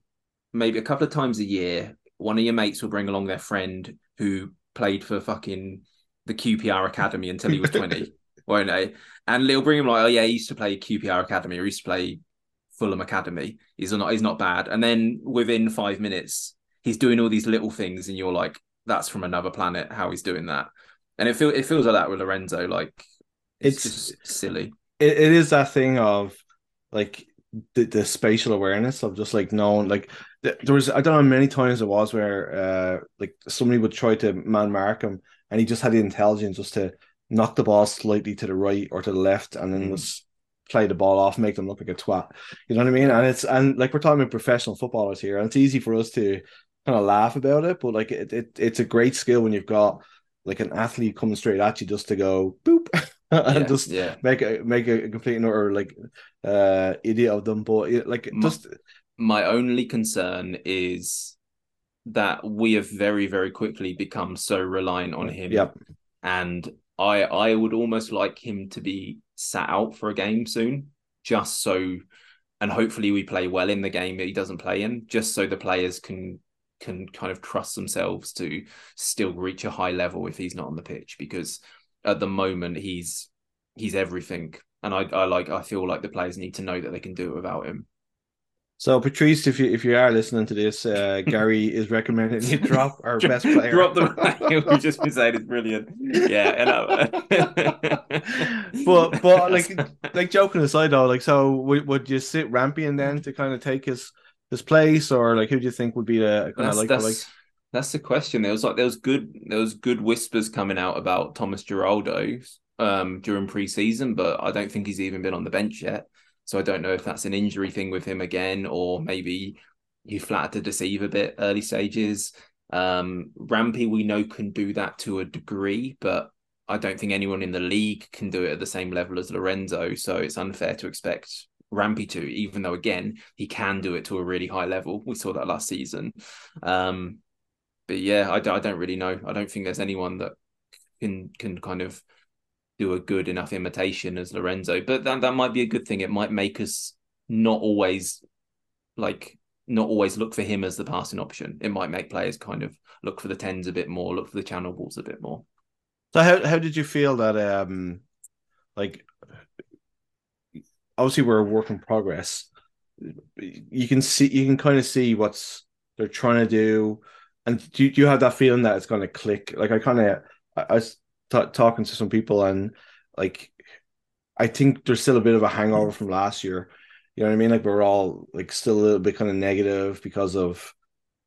maybe a couple of times a year, one of your mates will bring along their friend who played for fucking the QPR Academy until he was twenty, won't they? And they'll bring him like, oh yeah, he used to play QPR Academy or he used to play Fulham Academy. He's not he's not bad. And then within five minutes, he's doing all these little things, and you're like, that's from another planet. How he's doing that, and it feels it feels like that with Lorenzo. Like it's, It's- just silly. it, it is that thing of like the, the spatial awareness of just like knowing like there was I don't know how many times it was where uh like somebody would try to man mark him and he just had the intelligence just to knock the ball slightly to the right or to the left and then Mm. just play the ball off make them look like a twat you know what I mean and it's and like we're talking about professional footballers here and it's easy for us to kind of laugh about it but like it, it it's a great skill when you've got like an athlete coming straight at you just to go boop and yeah, just yeah. make a make a complete utter like uh idiot of them but like just My only concern is that we have very very quickly become so reliant on him. Yep. and I I would almost like him to be sat out for a game soon, just so, and hopefully we play well in the game that he doesn't play in, just so the players can can kind of trust themselves to still reach a high level if he's not on the pitch because at the moment he's he's everything and I, I like I feel like the players need to know that they can do it without him. So Patrice if you if you are listening to this uh Gary is recommending you drop our best player Drop the We've just it's brilliant. Yeah, and but but like like joking aside though like so would, would you sit Rampion then to kind of take his his place or like who do you think would be the kind of like that's, like that's the question. There was like there was good there was good whispers coming out about Tomas Giraldo um during preseason, but I don't think he's even been on the bench yet. So I don't know if that's an injury thing with him again, or maybe he flattered to deceive a bit early stages. Um Rampy we know can do that to a degree, but I don't think anyone in the league can do it at the same level as Lorenzo. So it's unfair to expect Rampy to, even though again he can do it to a really high level. We saw that last season. Um, but yeah, I don't really know. I don't think there's anyone that can can kind of do a good enough imitation as Lorenzo. But that that might be a good thing. It might make us not always like not always look for him as the passing option. It might make players kind of look for the tens a bit more, look for the channel balls a bit more. So how how did you feel that um like obviously we're a work in progress. You can see you can kind of see what's they're trying to do. and do, you- do you have that feeling that it's going to click? Like I kind of I, I t- talking to some people and like I think there's still a bit of a hangover from last year. You know what I mean? Like we're all like still a little bit kind of negative because of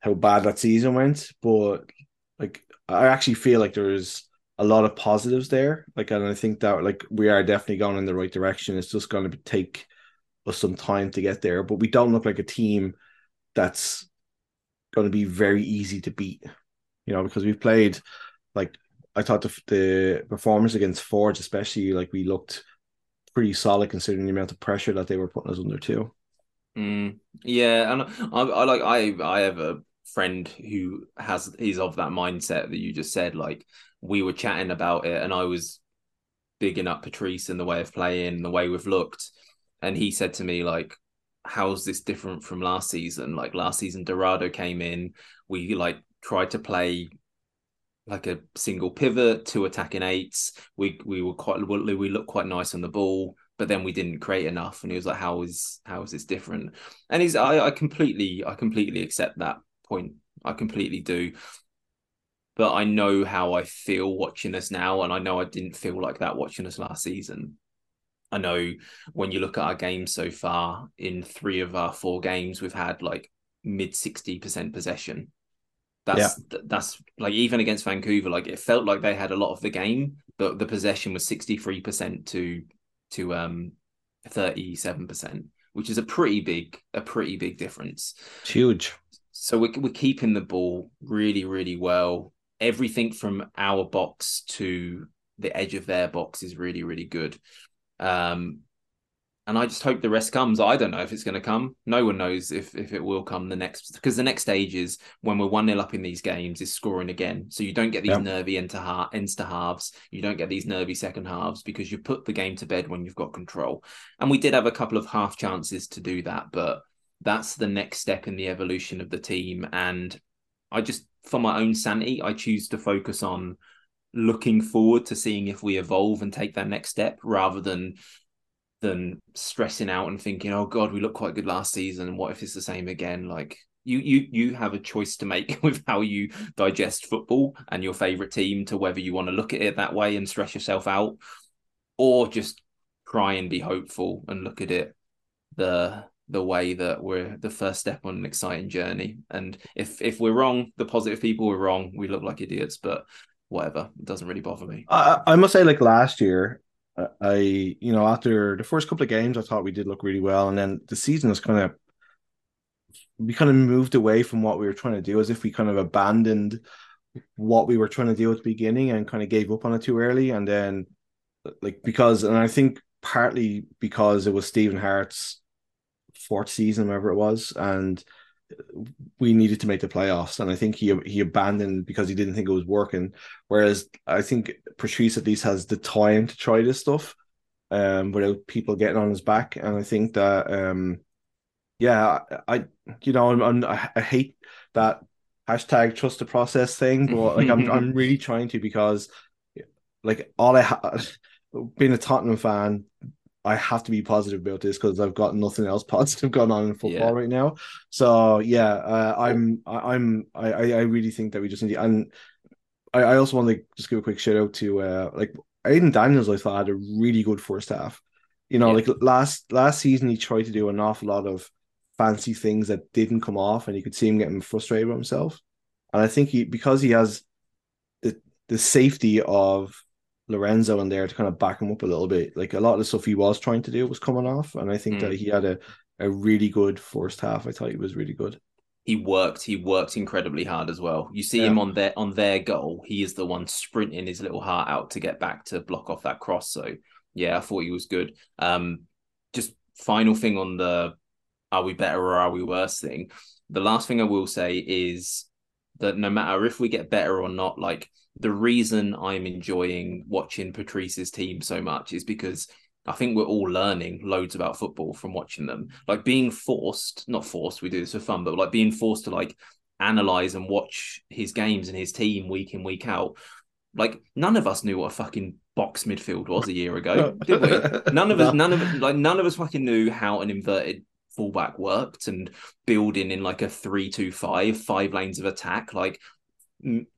how bad that season went, but like I actually feel like there's a lot of positives there. Like and I think that like we are definitely going in the right direction. It's just going to take us some time to get there, but we don't look like a team that's going to be very easy to beat. You know, because we've played like I thought the the performance against Forge, especially like we looked pretty solid considering the amount of pressure that they were putting us under too. Mm, yeah, and I, I like I I have a friend who has he's of that mindset that you just said. Like we were chatting about it, and I was bigging up Patrice and the way of playing, the way we've looked, and he said to me like, "How's this different from last season? Like last season, Dorado came in, we like tried to play." Like a single pivot, two attacking eights. We we were quite we looked quite nice on the ball but then we didn't create enough. And he was like how is how is this different? And he's i, I completely i completely accept that point. I completely do. But i know how i feel watching us now and i know i didn't feel like that watching us last season. I know when you look at our games so far in three of our four games we've had like mid 60% possession that's that's like even against Vancouver, like it felt like they had a lot of the game, but the possession was 63% to to um 37%, which is a pretty big a pretty big difference. It's huge. So we're we're keeping the ball really really well. Everything from our box to the edge of their box is really really good. Um and I just hope the rest comes. I don't know if it's going to come. No one knows if if it will come the next because the next stage is when we're one 0 up in these games is scoring again. So you don't get these nervy into ha- insta halves. You don't get these nervy second halves because you put the game to bed when you've got control. And we did have a couple of half chances to do that, but that's the next step in the evolution of the team. And I just, for my own sanity, I choose to focus on looking forward to seeing if we evolve and take that next step rather than than stressing out and thinking, oh God, we looked quite good last season. What if it's the same again? Like you you you have a choice to make with how you digest football and your favorite team to whether you want to look at it that way and stress yourself out or just try and be hopeful and look at it the the way that we're the first step on an exciting journey. And if if we're wrong, the positive people were wrong, we look like idiots, but whatever. It doesn't really bother me. I, I must say, like last year, I- you know after the first couple of games, I thought we did look really well, and then the season was kind of we kind of moved away from what we were trying to do, as if we kind of abandoned what we were trying to do at the beginning and kind of gave up on it too early, and then like because, and I think partly because it was Stephen Hart's fourth season, whatever it was, and we needed to make the playoffs, and I think he he abandoned because he didn't think it was working. Whereas I think Patrice at least has the time to try this stuff, um, without people getting on his back, and I think that um, yeah, I you know I'm, I'm I hate that hashtag trust the process thing, but like I'm I'm really trying to because like all I ha- being a Tottenham fan, I have to be positive about this because I've got nothing else positive going on in football Yeah. right now. So yeah, uh, I'm I'm I I really think that we just need to, and I, I also want to just give a quick shout out to uh like Aidan Daniels. I thought had a really good first half. You know, Yeah. like last last season he tried to do an awful lot of fancy things that didn't come off, and you could see him getting frustrated with himself. And I think he because he has the the safety of Lorenzo in there to kind of back him up a little bit. Like a lot of the stuff he was trying to do was coming off, and I think Mm. that he had a a really good first half. I thought he was really good. he worked he worked incredibly hard as well you see Yeah. him on their on their goal he is the one sprinting his little heart out to get back to block off that cross so yeah i thought he was good um just final thing on the are we better or are we worse thing the last thing i will say is that no matter if we get better or not like the reason i'm enjoying watching patrice's team so much is because I think we're all learning loads about football from watching them. Like being forced, not forced, we do this for fun, but like being forced to like analyze and watch his games and his team week in, week out. Like none of us knew what a fucking box midfield was a year ago, did we? None of us, none of like none of us fucking knew how an inverted fullback worked and building in like a three-two-five, five lanes of attack, like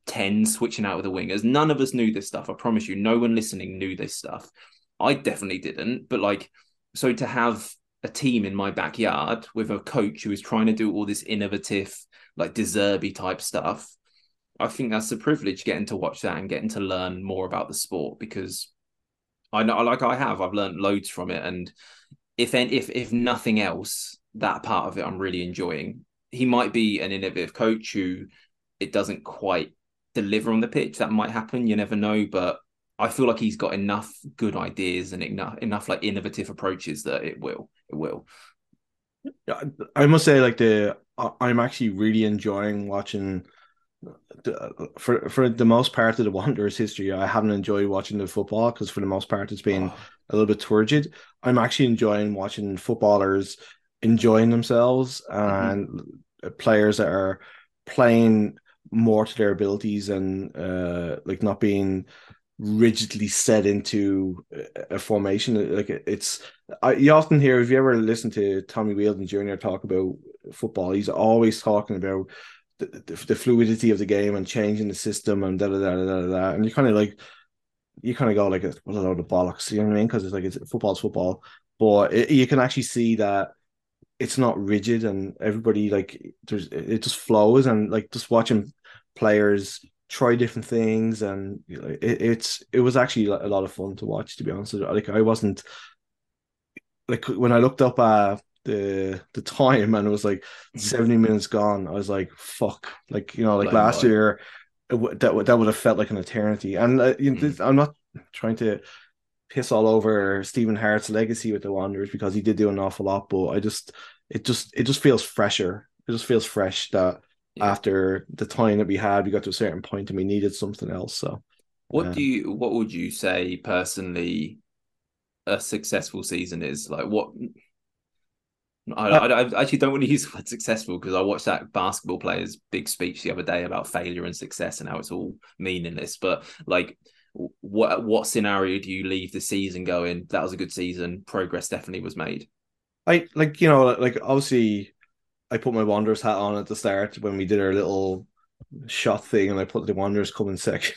10 switching out with the wingers. None of us knew this stuff. I promise you, no one listening knew this stuff. I definitely didn't. But like, so to have a team in my backyard with a coach who is trying to do all this innovative, like De Zerbi type stuff, I think that's a privilege getting to watch that and getting to learn more about the sport because I know, like I have, I've learned loads from it. And if if if nothing else, that part of it I'm really enjoying. He might be an innovative coach who it doesn't quite deliver on the pitch. That might happen. You never know. But I feel like he's got enough good ideas and enough enough like innovative approaches that it will. It will. I must say, like the I'm actually really enjoying watching. The, for for the most part of the Wanderers history, I haven't enjoyed watching the football because for the most part it's been oh. a little bit turgid. I'm actually enjoying watching footballers enjoying themselves mm-hmm. and mm-hmm. players that are playing more to their abilities and uh like not being rigidly set into a formation like it's I, you often hear if you ever listen to tommy wheeldon jr talk about football he's always talking about the, the, the fluidity of the game and changing the system and da da da da da, da. and you kind of like you kind of go like what a load of bollocks you know what i mean? Because it's like it's football's football. But it, you can actually see that it's not rigid and everybody like there's it just flows and like just watching players try different things and it, it's it was actually a lot of fun to watch to be honest. Like i wasn't like when i looked up uh the the time and it was like mm-hmm. 70 minutes gone i was like fuck like you know like last year it, that that would have felt like an eternity and uh, you know, mm. i'm not trying to piss all over Stephen Hart's legacy with the Wanderers because he did do an awful lot, but I just it just it just feels fresher. It just feels fresh that yeah. after the time that we had, we got to a certain point and we needed something else. So, what do you what would you say personally a successful season is? Like what? I, uh, I, I actually don't want to use the word successful because I watched that basketball player's big speech the other day about failure and success and how it's all meaningless. But like, what what scenario do you leave the season going? That was a good season. Progress definitely was made. I like you know like obviously I put my Wanderers hat on at the start when we did our little shot thing, and I put the Wanderers coming second.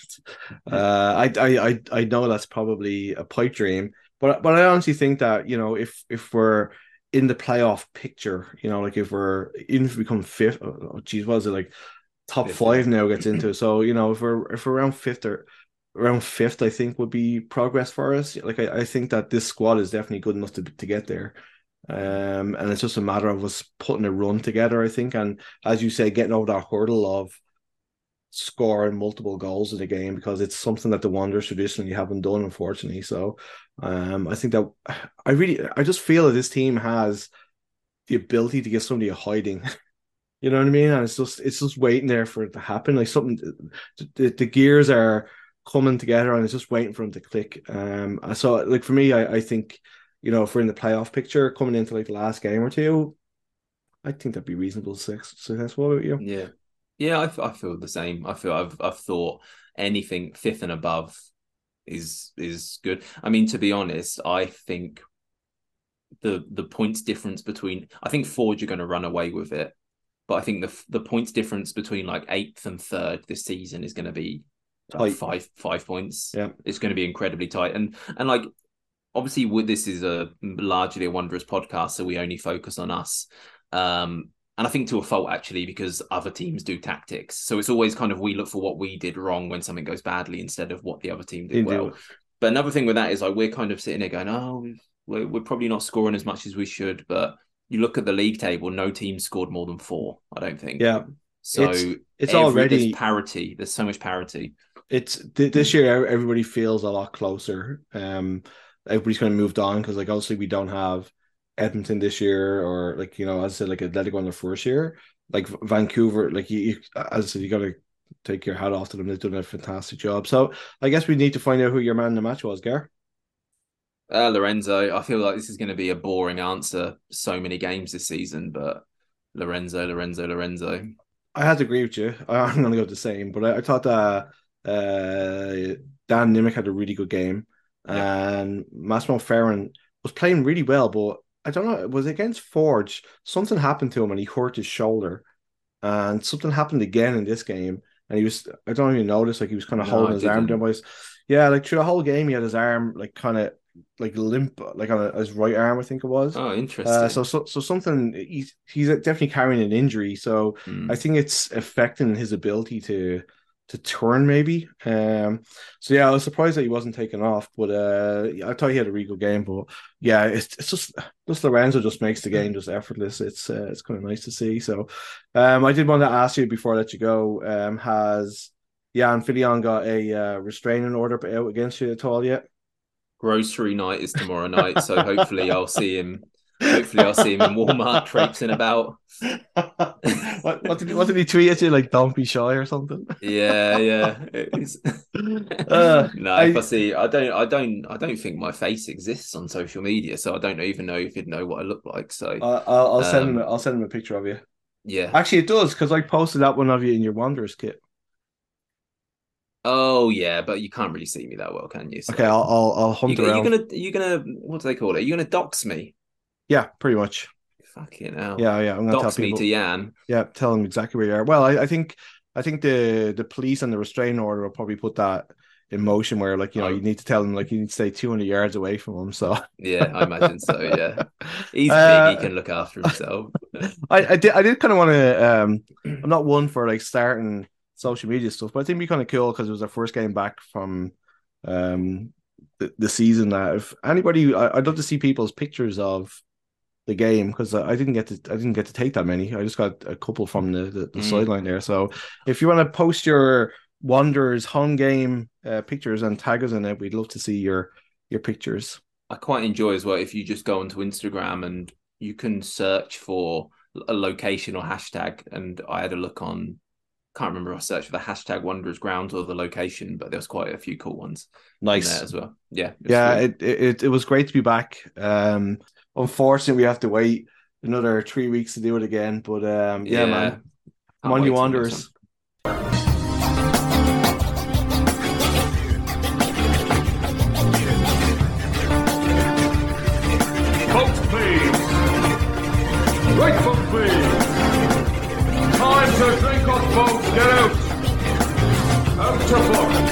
Uh, I, I I I know that's probably a pipe dream, but but I honestly think that you know if if we're in the playoff picture, you know, like if we're even if we become fifth, oh, geez, was it like top fifth, five now gets into? So you know, if we're if we're around fifth or around fifth, I think would be progress for us. Like I, I think that this squad is definitely good enough to to get there. Um, and it's just a matter of us putting a run together, I think. And as you say, getting over that hurdle of scoring multiple goals in the game because it's something that the Wanderers traditionally haven't done, unfortunately. So um, I think that I really I just feel that this team has the ability to get somebody a hiding. you know what I mean? And it's just it's just waiting there for it to happen. Like something the, the gears are coming together and it's just waiting for them to click. Um so like for me I, I think you know, if we're in the playoff picture coming into like the last game or two, I think that'd be reasonable success. What about you? Yeah, yeah, I, I feel the same. I feel I've I've thought anything fifth and above is is good. I mean, to be honest, I think the the points difference between I think Forge are going to run away with it, but I think the the points difference between like eighth and third this season is going to be like five five points. Yeah, it's going to be incredibly tight, and and like obviously this is a largely a Wanderers podcast, so we only focus on us. Um, and I think to a fault actually, because other teams do tactics. So it's always kind of we look for what we did wrong when something goes badly instead of what the other team did Indeed. well. But another thing with that is like we're kind of sitting there going, oh, we're, we're probably not scoring as much as we should. But you look at the league table, no team scored more than four. I don't think. Yeah. So it's, it's every, already parity. There's so much parity. It's this year. Everybody feels a lot closer. Um, everybody's kind of moved on because like obviously we don't have Edmonton this year or like you know as I said like Atletico on the first year like Vancouver like you, you as I said you got to take your hat off to them they've done a fantastic job so I guess we need to find out who your man in the match was Gar. Uh, Lorenzo, I feel like this is going to be a boring answer. So many games this season, but Lorenzo, Lorenzo, Lorenzo. I had to agree with you. I'm going to go the same, but I, I thought that uh, Dan Nimick had a really good game and Massimo Ferrin was playing really well, but I don't know, it was against Forge. Something happened to him and he hurt his shoulder. And something happened again in this game. And he was, I don't even notice, like he was kind of No, holding his arm down by his, yeah, like through the whole game, he had his arm like kind of like limp, like on a, his right arm, I think it was. Oh, interesting. Uh, so, so, so something he's he's definitely carrying an injury. So Hmm. I think it's affecting his ability to to turn, maybe. Um, so yeah, I was surprised that he wasn't taken off, but uh, I thought he had a regal game. But yeah, it's, it's just just Lorenzo just makes the game just effortless. It's uh, it's kind of nice to see. So, um, I did want to ask you before I let you go. Um, has Yann Fillion got a uh, restraining order out against you at all yet? Grocery night is tomorrow night, so hopefully I'll see him. Hopefully I'll see him in Walmart traipsing about. what, what did he, what did he tweet at you like? Don't be shy or something. Yeah, yeah. Uh, no, I- if I see, I don't, I don't, I don't think my face exists on social media, so I don't even know if he'd know what I look like. So I'll, I'll I'll send him. Um, a- I'll send him a picture of you. yeah. Actually, it does because I posted that one of you in your Wanderers kit. Oh yeah, but you can't really see me that well, can you? So- Okay, I'll I'll, I'll You, hunt are around. you gonna, you're gonna, what do they call it? You're gonna dox me? Yeah, pretty much. Fucking hell. Yeah, yeah. I'm gonna dox tell me people. to Yann. Yeah, tell them exactly where you are. Well, I, I think I think the the police and the restraining order will probably put that in motion where like you know Oh. you need to tell them like you need to stay 200 yards away from them. So Yeah, I imagine so. Yeah, he's Uh, big; he can look after himself. I, I did I did kind of want to um I'm not one for like starting social media stuff, but I think it'd be kind of cool because it was our first game back from um the, the season that if anybody I, I'd love to see people's pictures of the game because I didn't get to I didn't get to take that many. I just got a couple from the, the, the Mm. sideline there. So if you want to post your Wanderers home game uh, pictures and tag us in it, we'd love to see your your pictures. I quite enjoy as well if you just go onto Instagram and you can search for a location or hashtag. And I had a look on, can't remember if I searched for the hashtag Wanderers Grounds or the location, but there was quite a few cool ones Nice. as well. Yeah, it yeah, it, it it- it was great to be back. Um, unfortunately, we have to wait another three weeks to do it again. But um, yeah, yeah, man, I'm on you, Wanderers. Time to drink up, folks. Get out. Out to fuck.